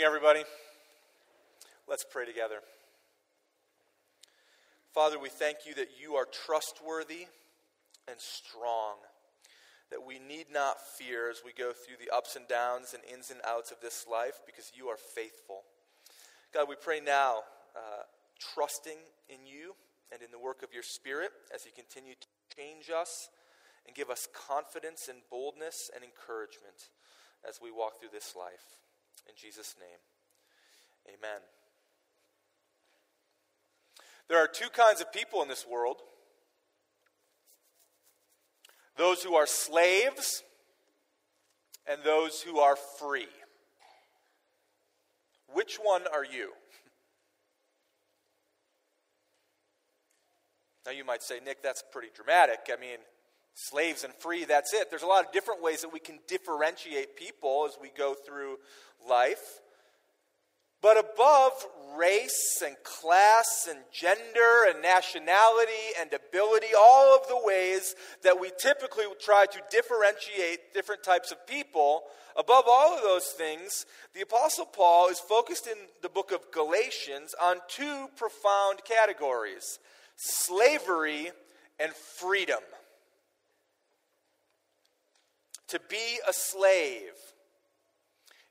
morning, everybody. Let's pray together. Father, we thank you that you are trustworthy and strong, that we need not fear as we go through the ups and downs and ins and outs of this life because you are faithful. God, we pray now, uh, trusting in you and in the work of your Spirit as you continue to change us and give us confidence and boldness and encouragement as we walk through this life. In Jesus' name, amen. There are two kinds of people in this world those who are slaves and those who are free. Which one are you? Now, you might say, Nick, that's pretty dramatic. I mean, slaves and free, that's it. There's a lot of different ways that we can differentiate people as we go through life. But above race and class and gender and nationality and ability, all of the ways that we typically try to differentiate different types of people, above all of those things, the Apostle Paul is focused in the book of Galatians on two profound categories slavery and freedom. To be a slave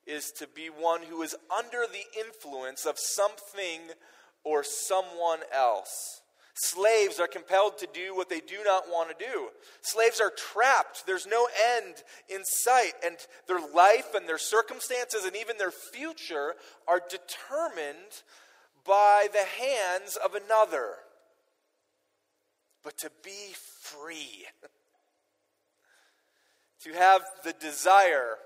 is to be one who is under the influence of something or someone else. Slaves are compelled to do what they do not want to do. Slaves are trapped. There's no end in sight. And their life and their circumstances and even their future are determined by the hands of another. But to be free, to have the desire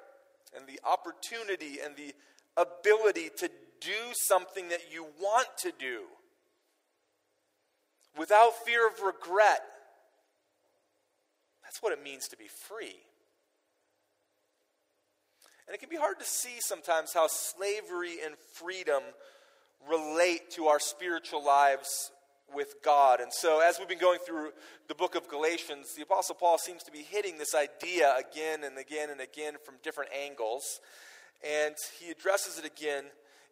and the opportunity and the ability to do something that you want to do without fear of regret. That's what it means to be free. And it can be hard to see sometimes how slavery and freedom relate to our spiritual lives with God. And so, as we've been going through the book of Galatians, the Apostle Paul seems to be hitting this idea again and again and again from different angles. And he addresses it again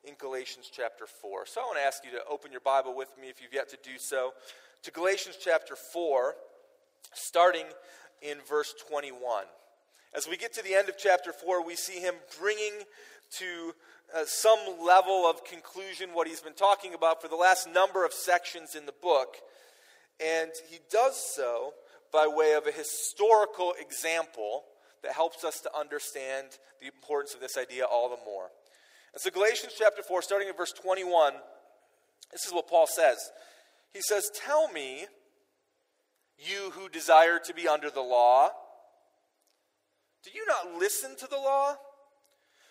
in Galatians chapter 4. So, I want to ask you to open your Bible with me if you've yet to do so to Galatians chapter 4, starting in verse 21. As we get to the end of chapter 4, we see him bringing to uh, some level of conclusion what he's been talking about for the last number of sections in the book. And he does so by way of a historical example that helps us to understand the importance of this idea all the more. And so, Galatians chapter 4, starting at verse 21, this is what Paul says. He says, Tell me, you who desire to be under the law, do you not listen to the law?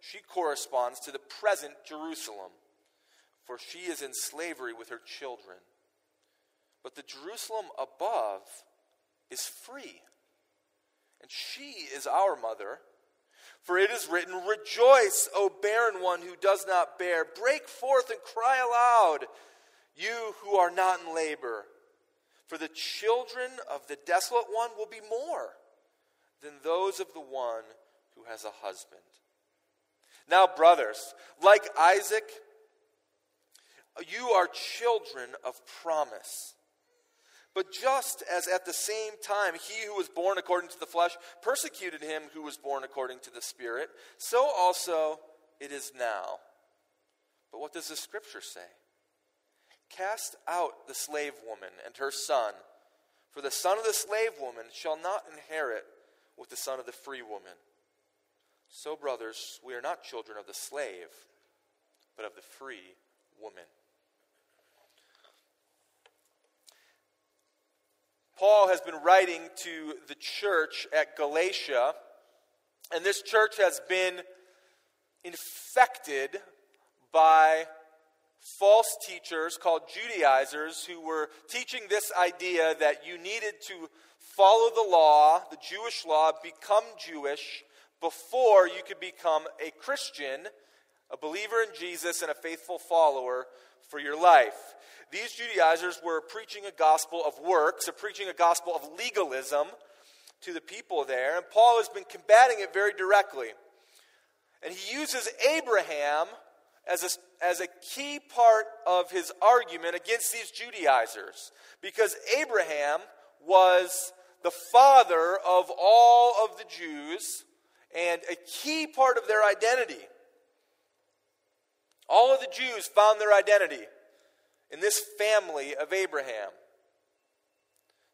she corresponds to the present Jerusalem, for she is in slavery with her children. But the Jerusalem above is free, and she is our mother. For it is written, Rejoice, O barren one who does not bear. Break forth and cry aloud, you who are not in labor. For the children of the desolate one will be more than those of the one who has a husband. Now, brothers, like Isaac, you are children of promise. But just as at the same time he who was born according to the flesh persecuted him who was born according to the Spirit, so also it is now. But what does the scripture say? Cast out the slave woman and her son, for the son of the slave woman shall not inherit with the son of the free woman. So, brothers, we are not children of the slave, but of the free woman. Paul has been writing to the church at Galatia, and this church has been infected by false teachers called Judaizers who were teaching this idea that you needed to follow the law, the Jewish law, become Jewish before you could become a Christian, a believer in Jesus, and a faithful follower for your life. These Judaizers were preaching a gospel of works, a preaching a gospel of legalism to the people there, and Paul has been combating it very directly. And he uses Abraham as a, as a key part of his argument against these Judaizers because Abraham was the father of all of the Jews and a key part of their identity. All of the Jews found their identity in this family of Abraham.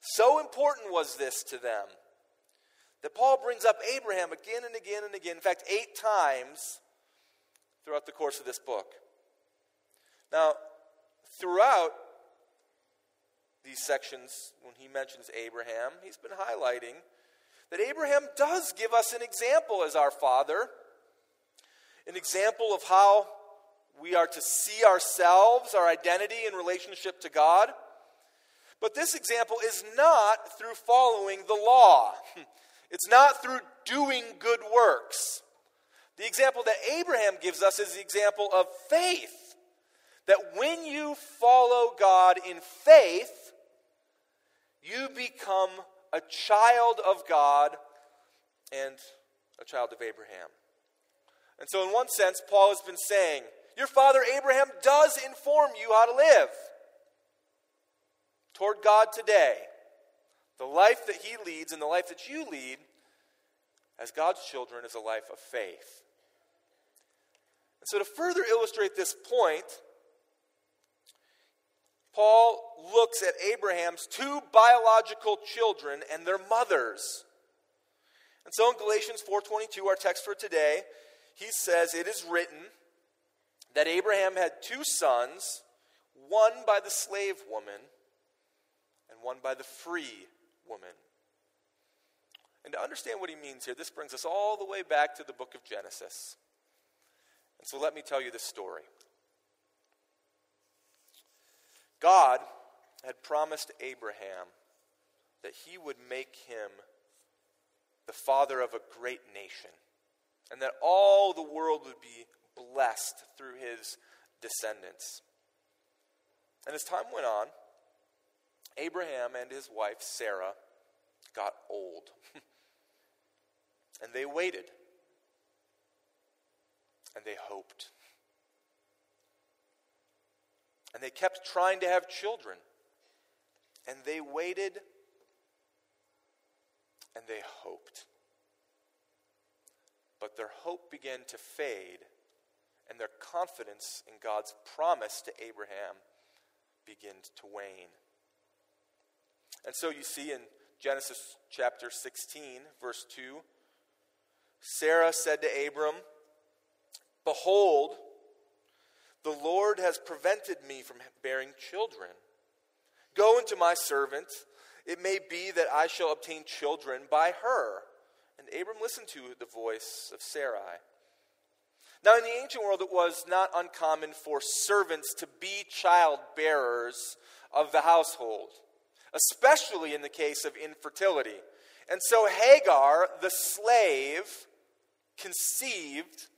So important was this to them that Paul brings up Abraham again and again and again. In fact, eight times throughout the course of this book. Now, throughout these sections, when he mentions Abraham, he's been highlighting that Abraham does give us an example as our father, an example of how we are to see ourselves, our identity in relationship to God. But this example is not through following the law. It's not through doing good works. The example that Abraham gives us is the example of faith. That when you follow God in faith, you become a child of God and a child of Abraham. And so, in one sense, Paul has been saying, Your father Abraham does inform you how to live toward God today. The life that he leads and the life that you lead as God's children is a life of faith. And so, to further illustrate this point, Paul looks at Abraham's two biological children and their mothers. And so in Galatians 4:22, our text for today, he says, "It is written that Abraham had two sons, one by the slave woman and one by the free woman." And to understand what he means here, this brings us all the way back to the book of Genesis. And so let me tell you this story. God had promised Abraham that he would make him the father of a great nation and that all the world would be blessed through his descendants. And as time went on, Abraham and his wife Sarah got old. and they waited and they hoped. And they kept trying to have children. And they waited and they hoped. But their hope began to fade, and their confidence in God's promise to Abraham began to wane. And so you see in Genesis chapter 16, verse 2, Sarah said to Abram, Behold, the Lord has prevented me from bearing children. Go into my servant. It may be that I shall obtain children by her. And Abram listened to the voice of Sarai. Now, in the ancient world, it was not uncommon for servants to be child bearers of the household, especially in the case of infertility. And so Hagar, the slave, conceived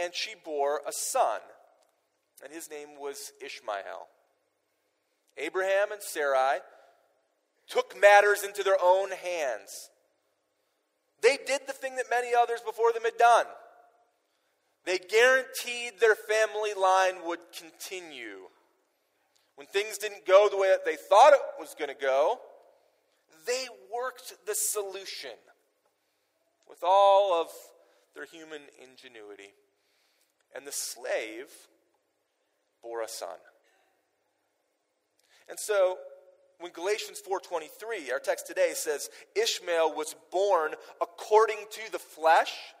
and she bore a son, and his name was Ishmael. Abraham and Sarai took matters into their own hands. They did the thing that many others before them had done. They guaranteed their family line would continue. When things didn't go the way that they thought it was going to go, they worked the solution with all of their human ingenuity and the slave bore a son. And so when Galatians 4:23, our text today says Ishmael was born according to the flesh,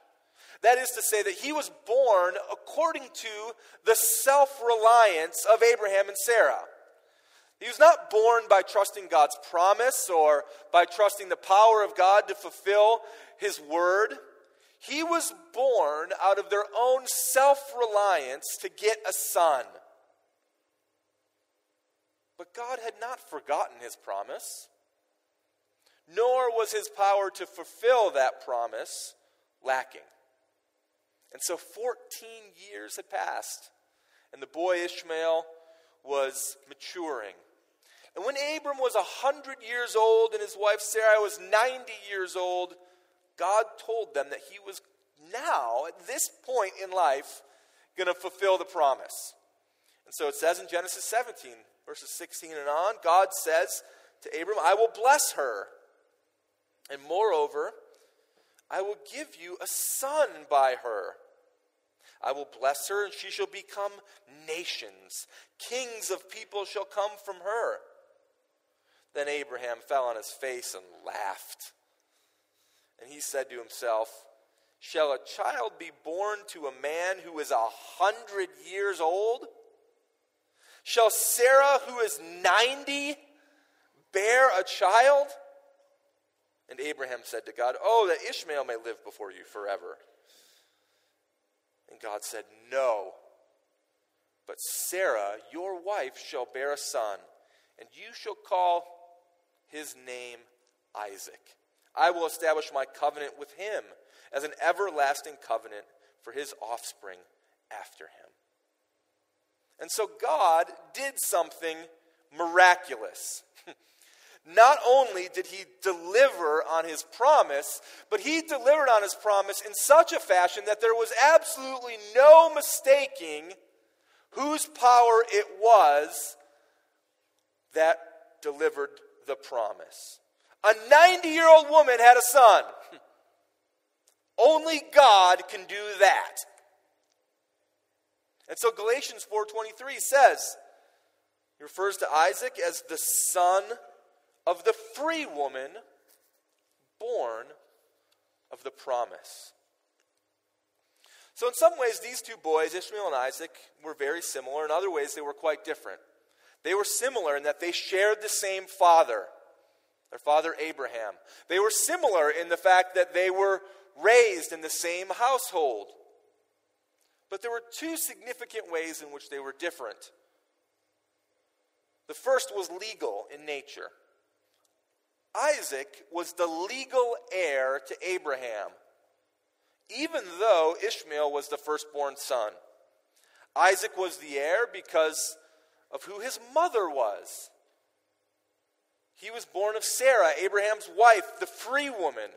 that is to say that he was born according to the self-reliance of Abraham and Sarah. He was not born by trusting God's promise or by trusting the power of God to fulfill his word. He was born out of their own self reliance to get a son. But God had not forgotten his promise, nor was his power to fulfill that promise lacking. And so 14 years had passed, and the boy Ishmael was maturing. And when Abram was 100 years old and his wife Sarai was 90 years old, God told them that he was now, at this point in life, going to fulfill the promise. And so it says in Genesis 17, verses 16 and on, God says to Abram, I will bless her. And moreover, I will give you a son by her. I will bless her, and she shall become nations. Kings of people shall come from her. Then Abraham fell on his face and laughed. And he said to himself, Shall a child be born to a man who is a hundred years old? Shall Sarah, who is 90, bear a child? And Abraham said to God, Oh, that Ishmael may live before you forever. And God said, No. But Sarah, your wife, shall bear a son, and you shall call his name Isaac. I will establish my covenant with him as an everlasting covenant for his offspring after him. And so God did something miraculous. Not only did he deliver on his promise, but he delivered on his promise in such a fashion that there was absolutely no mistaking whose power it was that delivered the promise. A 90 year old woman had a son. Only God can do that. And so Galatians 4:23 says, he refers to Isaac as the son of the free woman born of the promise. So, in some ways, these two boys, Ishmael and Isaac, were very similar. In other ways, they were quite different. They were similar in that they shared the same father, their father Abraham. They were similar in the fact that they were raised in the same household. But there were two significant ways in which they were different. The first was legal in nature. Isaac was the legal heir to Abraham, even though Ishmael was the firstborn son. Isaac was the heir because of who his mother was. He was born of Sarah, Abraham's wife, the free woman.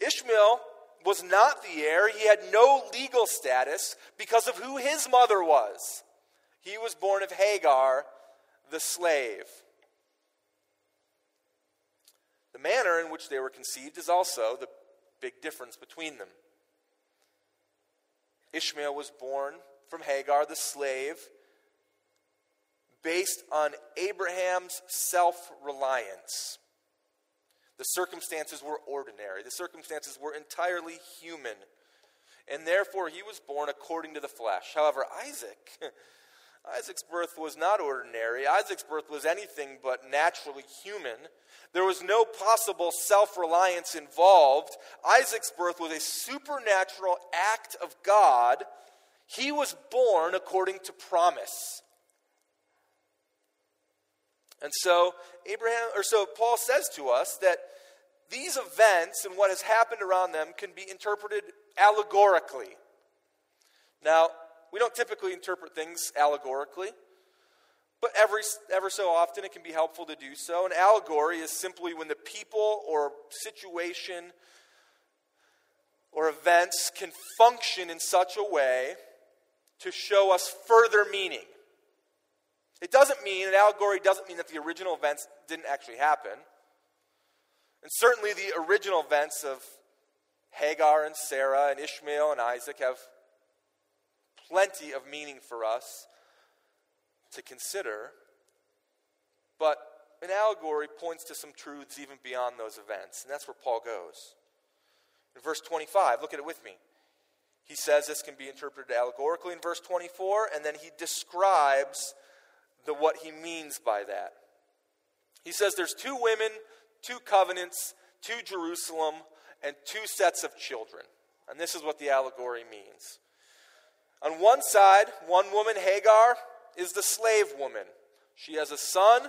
Ishmael was not the heir. He had no legal status because of who his mother was. He was born of Hagar, the slave. The manner in which they were conceived is also the big difference between them. Ishmael was born from Hagar, the slave, based on Abraham's self reliance. The circumstances were ordinary, the circumstances were entirely human. And therefore, he was born according to the flesh. However, Isaac, Isaac's birth was not ordinary. Isaac's birth was anything but naturally human. There was no possible self reliance involved. Isaac's birth was a supernatural act of God. He was born according to promise. And so Abraham or so Paul says to us that these events and what has happened around them can be interpreted allegorically. Now, we don't typically interpret things allegorically, but every ever so often it can be helpful to do so. An allegory is simply when the people or situation or events can function in such a way to show us further meaning. It doesn't mean, an allegory doesn't mean that the original events didn't actually happen. And certainly the original events of Hagar and Sarah and Ishmael and Isaac have plenty of meaning for us to consider. But an allegory points to some truths even beyond those events. And that's where Paul goes. In verse 25, look at it with me. He says this can be interpreted allegorically in verse 24, and then he describes the, what he means by that. He says there's two women, two covenants, two Jerusalem, and two sets of children. And this is what the allegory means. On one side, one woman, Hagar, is the slave woman. She has a son,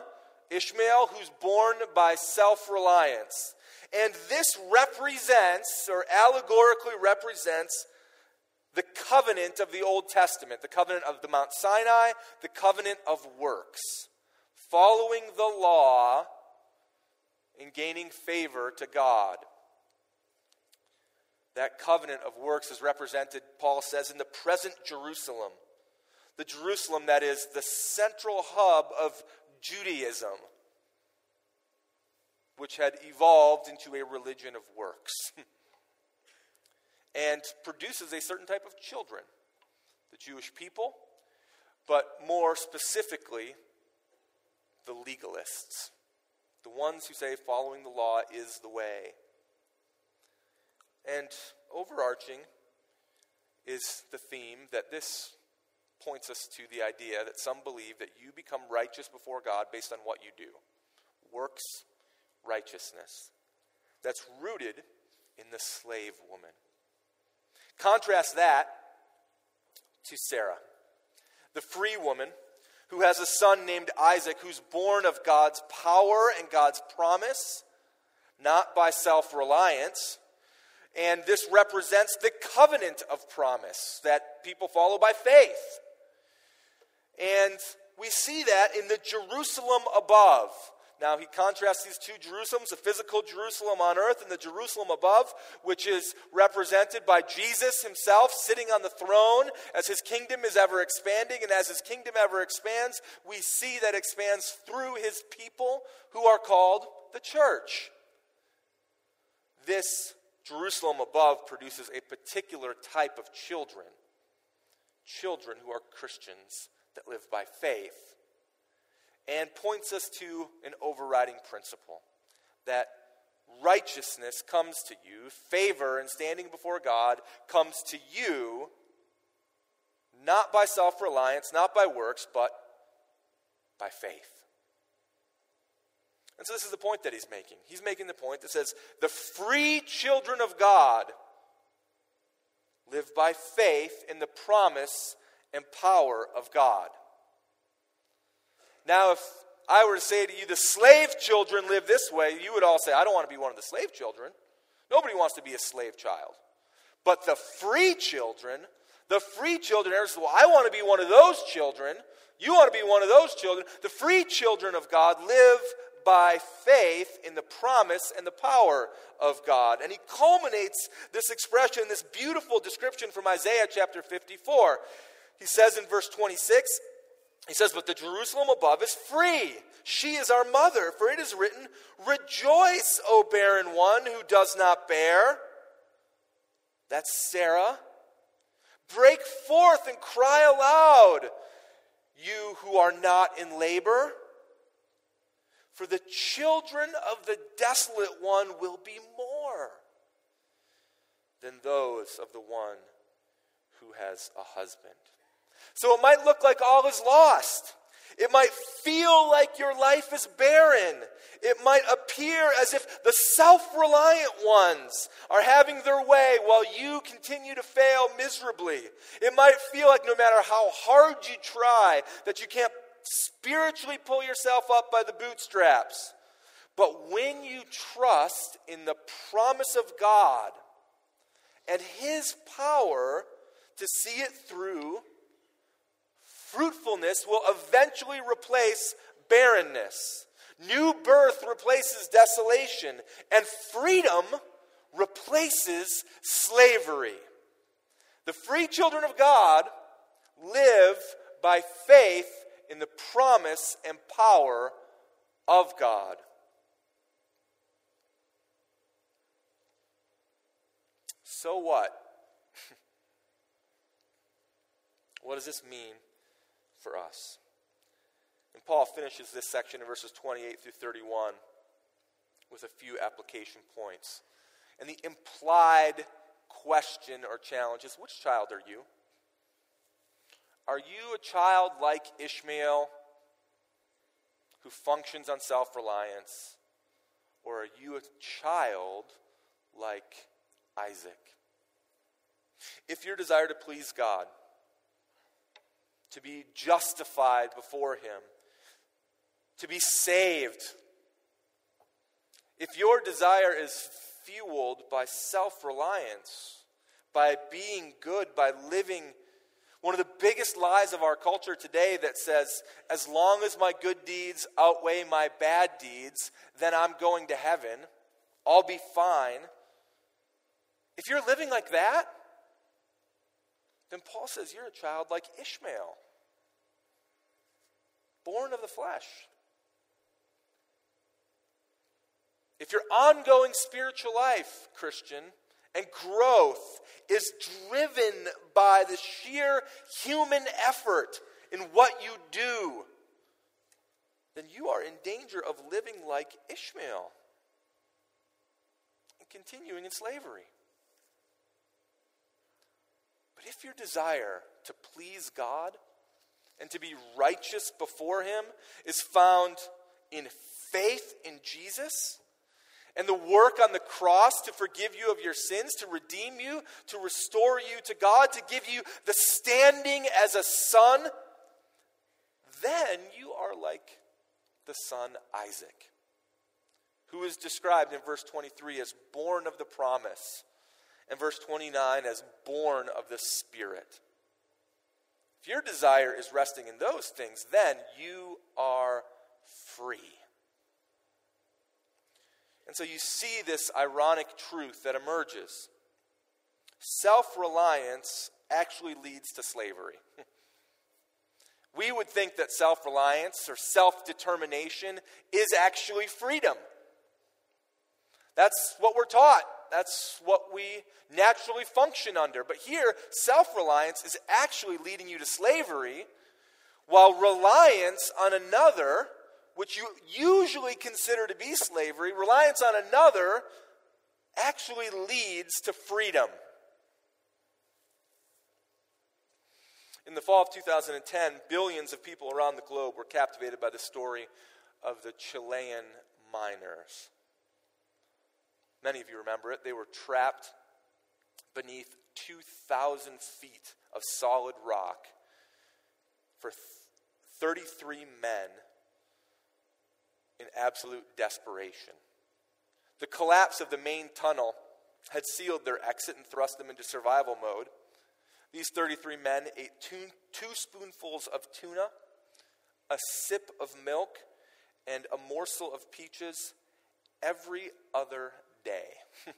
Ishmael, who's born by self reliance. And this represents, or allegorically represents, the covenant of the Old Testament, the covenant of the Mount Sinai, the covenant of works. Following the law and gaining favor to God. That covenant of works is represented, Paul says, in the present Jerusalem. The Jerusalem that is the central hub of Judaism, which had evolved into a religion of works and produces a certain type of children the Jewish people, but more specifically, the legalists, the ones who say following the law is the way. And overarching is the theme that this points us to the idea that some believe that you become righteous before God based on what you do works righteousness. That's rooted in the slave woman. Contrast that to Sarah, the free woman who has a son named Isaac, who's born of God's power and God's promise, not by self reliance, and this represents the covenant of promise that people follow by faith. And we see that in the Jerusalem above. Now, he contrasts these two Jerusalems, the physical Jerusalem on earth and the Jerusalem above, which is represented by Jesus himself sitting on the throne as his kingdom is ever expanding. And as his kingdom ever expands, we see that expands through his people who are called the church. This Jerusalem above produces a particular type of children children who are Christians that live by faith, and points us to an overriding principle that righteousness comes to you, favor and standing before God comes to you, not by self reliance, not by works, but by faith. And so this is the point that he's making. He's making the point that says the free children of God live by faith in the promise and power of God. Now, if I were to say to you, the slave children live this way, you would all say, I don't want to be one of the slave children. Nobody wants to be a slave child. But the free children, the free children, well, I want to be one of those children. You want to be one of those children. The free children of God live by faith in the promise and the power of God. And he culminates this expression, this beautiful description from Isaiah chapter 54. He says in verse 26, he says, But the Jerusalem above is free. She is our mother, for it is written, Rejoice, O barren one who does not bear. That's Sarah. Break forth and cry aloud, you who are not in labor. For the children of the desolate one will be more than those of the one who has a husband. So it might look like all is lost. It might feel like your life is barren. It might appear as if the self reliant ones are having their way while you continue to fail miserably. It might feel like no matter how hard you try, that you can't spiritually pull yourself up by the bootstraps. But when you trust in the promise of God and His power to see it through, fruitfulness will eventually replace barrenness. New birth replaces desolation, and freedom replaces slavery. The free children of God live by faith in the promise and power of God. So what? what does this mean for us? And Paul finishes this section in verses 28 through 31 with a few application points. And the implied question or challenge is which child are you? Are you a child like Ishmael who functions on self reliance? Or are you a child like Isaac If your desire to please God, to be justified before Him, to be saved, if your desire is fueled by self reliance, by being good, by living one of the biggest lies of our culture today that says, as long as my good deeds outweigh my bad deeds, then I'm going to heaven. I'll be fine. If you're living like that, then Paul says you're a child like Ishmael, born of the flesh. If your ongoing spiritual life, Christian, and growth is driven by the sheer human effort in what you do, then you are in danger of living like Ishmael and continuing in slavery. If your desire to please God and to be righteous before Him is found in faith in Jesus, and the work on the cross to forgive you of your sins, to redeem you, to restore you to God, to give you the standing as a son, then you are like the son Isaac, who is described in verse 23 as born of the promise, and verse 29 as born of the Spirit. If your desire is resting in those things, then you are free. And so you see this ironic truth that emerges. Self reliance actually leads to slavery. we would think that self reliance or self determination is actually freedom. That's what we're taught. That's what we naturally function under. But here, self reliance is actually leading you to slavery, while reliance on another which you usually consider to be slavery, reliance on another actually leads to freedom. In the fall of 2010, billions of people around the globe were captivated by the story of the Chilean miners. Many of you remember it. They were trapped beneath 2,000 feet of solid rock for 33 men in absolute desperation. The collapse of the main tunnel had sealed their exit and thrust them into survival mode. These 33 men ate two, two spoonfuls of tuna, a sip of milk, and a morsel of peaches every other day.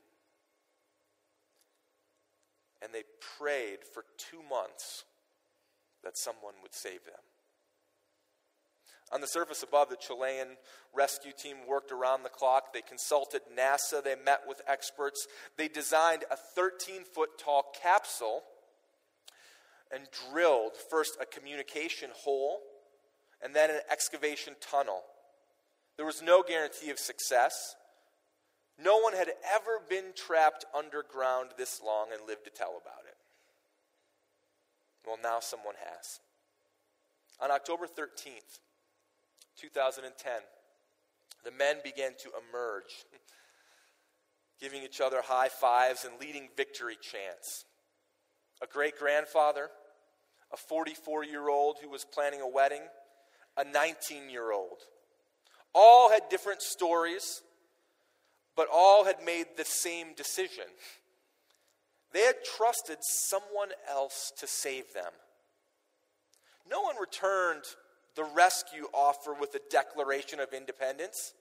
and they prayed for two months that someone would save them. On the surface above, the Chilean rescue team worked around the clock. They consulted NASA. They met with experts. They designed a 13 foot tall capsule and drilled first a communication hole and then an excavation tunnel. There was no guarantee of success. No one had ever been trapped underground this long and lived to tell about it. Well, now someone has. On October 13th, 2010, the men began to emerge, giving each other high fives and leading victory chants. A great grandfather, a 44 year old who was planning a wedding, a 19 year old. All had different stories, but all had made the same decision. They had trusted someone else to save them. No one returned the rescue offer with a declaration of independence.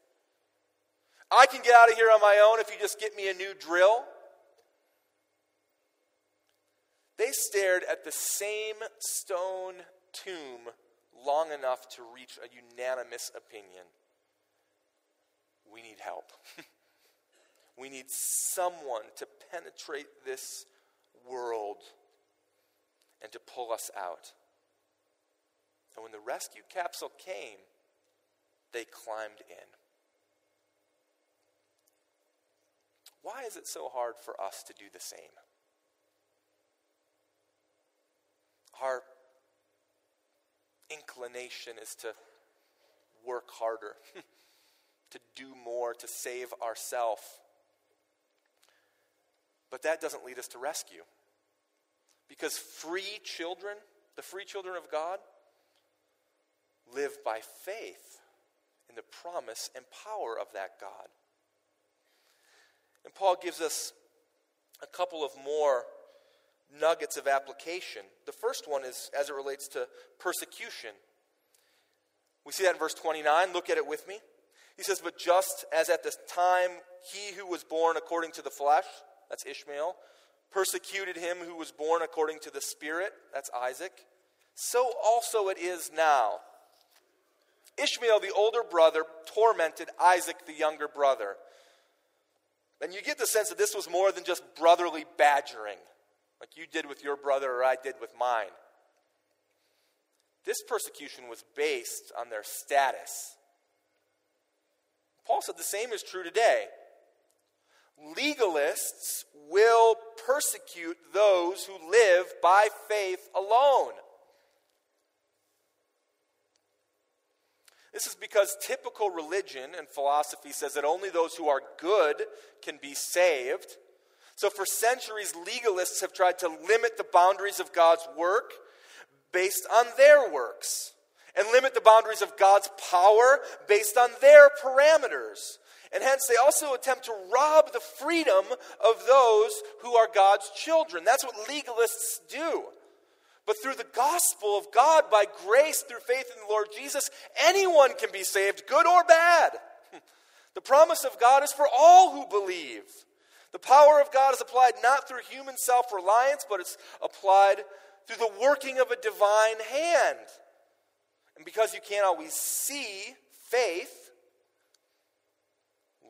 I can get out of here on my own if you just get me a new drill. They stared at the same stone tomb long enough to reach a unanimous opinion. We need help. we need someone to penetrate this world and to pull us out. And when the rescue capsule came, they climbed in. Why is it so hard for us to do the same? Our inclination is to work harder, to do more, to save ourselves. But that doesn't lead us to rescue. Because free children, the free children of God, live by faith in the promise and power of that God. And Paul gives us a couple of more nuggets of application. The first one is as it relates to persecution. We see that in verse 29. Look at it with me. He says, But just as at the time he who was born according to the flesh, that's Ishmael, persecuted him who was born according to the Spirit, that's Isaac, so also it is now. Ishmael, the older brother, tormented Isaac, the younger brother. And you get the sense that this was more than just brotherly badgering, like you did with your brother or I did with mine. This persecution was based on their status. Paul said the same is true today. Legalists will persecute those who live by faith alone. This is because typical religion and philosophy says that only those who are good can be saved. So, for centuries, legalists have tried to limit the boundaries of God's work based on their works, and limit the boundaries of God's power based on their parameters. And hence, they also attempt to rob the freedom of those who are God's children. That's what legalists do. But through the gospel of God, by grace, through faith in the Lord Jesus, anyone can be saved, good or bad. The promise of God is for all who believe. The power of God is applied not through human self reliance, but it's applied through the working of a divine hand. And because you can't always see faith,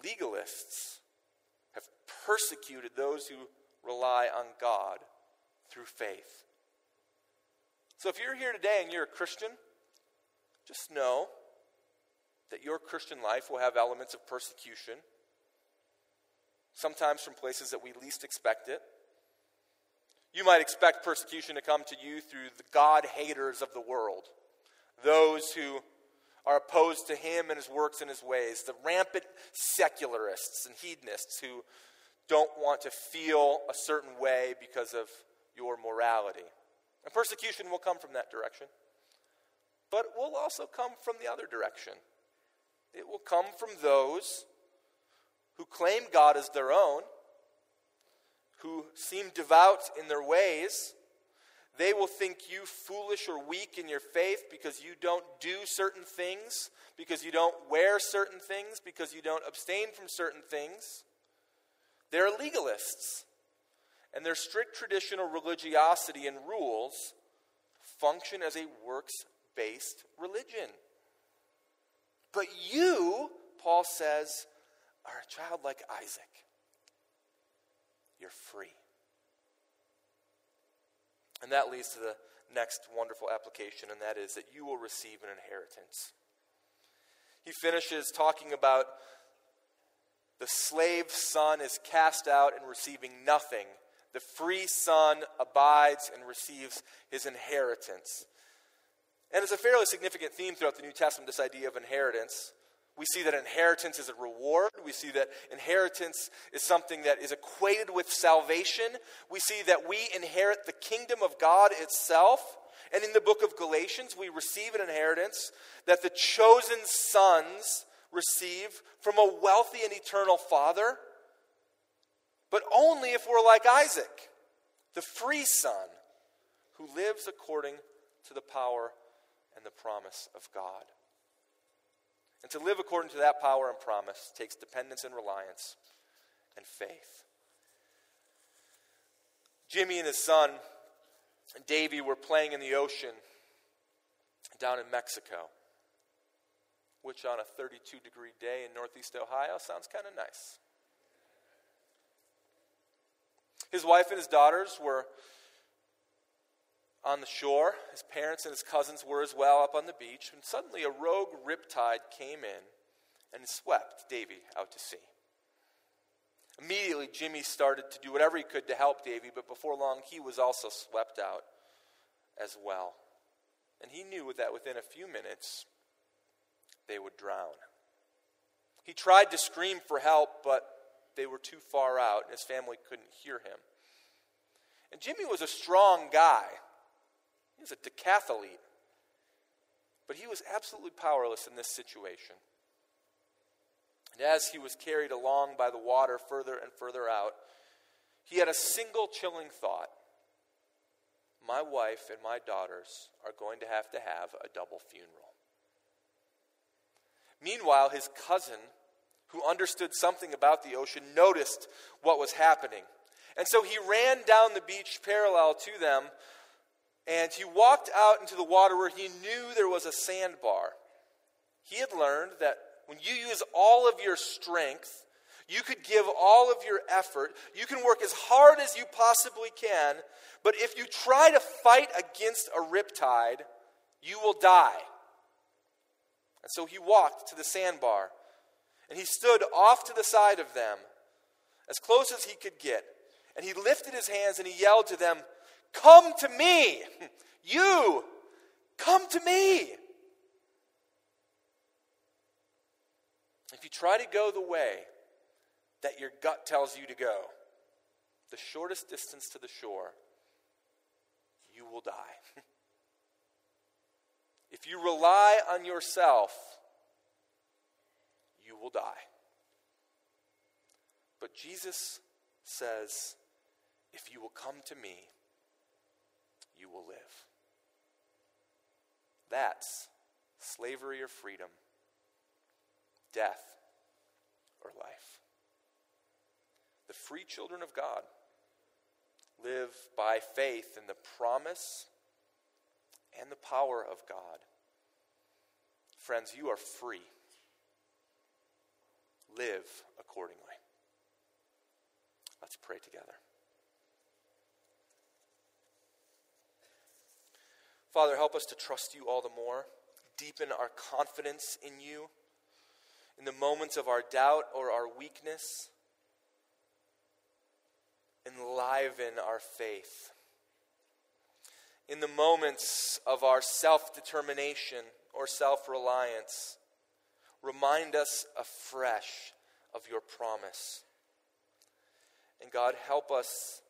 legalists have persecuted those who rely on God through faith. So if you're here today and you're a Christian, just know that your Christian life will have elements of persecution, sometimes from places that we least expect it. You might expect persecution to come to you through the God haters of the world, those who are opposed to him and his works and his ways, the rampant secularists and hedonists who don't want to feel a certain way because of your morality. And persecution will come from that direction. But it will also come from the other direction. It will come from those who claim God as their own, who seem devout in their ways. They will think you foolish or weak in your faith because you don't do certain things, because you don't wear certain things, because you don't abstain from certain things. They're legalists and their strict traditional religiosity and rules function as a works based religion. But you, Paul says, are a child like Isaac. You're free. And that leads to the next wonderful application, and that is that you will receive an inheritance. He finishes talking about the slave son is cast out and receiving nothing the free son abides and receives his inheritance. And it's a fairly significant theme throughout the New Testament, this idea of inheritance. We see that inheritance is a reward. We see that inheritance is something that is equated with salvation. We see that we inherit the kingdom of God itself. And in the book of Galatians, we receive an inheritance that the chosen sons receive from a wealthy and eternal Father but only if we're like Isaac, the free son who lives according to the power and the promise of God. And to live according to that power and promise takes dependence and reliance and faith. Jimmy and his son, Davy, were playing in the ocean down in Mexico, which on a 32 degree day in northeast Ohio sounds kind of nice. His wife and his daughters were on the shore. His parents and his cousins were as well up on the beach. And suddenly a rogue riptide came in and swept Davy out to sea. Immediately, Jimmy started to do whatever he could to help Davy, but before long, he was also swept out as well. And he knew that within a few minutes, they would drown. He tried to scream for help, but they were too far out, and his family couldn't hear him. And Jimmy was a strong guy, he was a decathlete. But he was absolutely powerless in this situation. And as he was carried along by the water further and further out, he had a single chilling thought My wife and my daughters are going to have to have a double funeral. Meanwhile, his cousin, who understood something about the ocean, noticed what was happening. And so he ran down the beach parallel to them, and he walked out into the water where he knew there was a sandbar. He had learned that when you use all of your strength, you could give all of your effort, you can work as hard as you possibly can, but if you try to fight against a riptide, you will die. And so he walked to the sandbar, and he stood off to the side of them, as close as he could get, and he lifted his hands and he yelled to them, Come to me! You! Come to me! If you try to go the way that your gut tells you to go, the shortest distance to the shore, you will die. if you rely on yourself, you will die. But Jesus says, If you will come to me, you will live. That's slavery or freedom, death or life. The free children of God live by faith in the promise and the power of God. Friends, you are free. Live accordingly. Let's pray together. Father, help us to trust you all the more. Deepen our confidence in you in the moments of our doubt or our weakness. Enliven our faith. In the moments of our self determination or self reliance, remind us afresh of your promise. And God, help us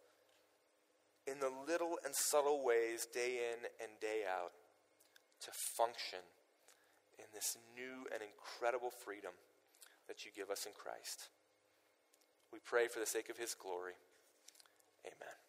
in the little and subtle ways, day in and day out, to function in this new and incredible freedom that you give us in Christ. We pray for the sake of his glory. Amen.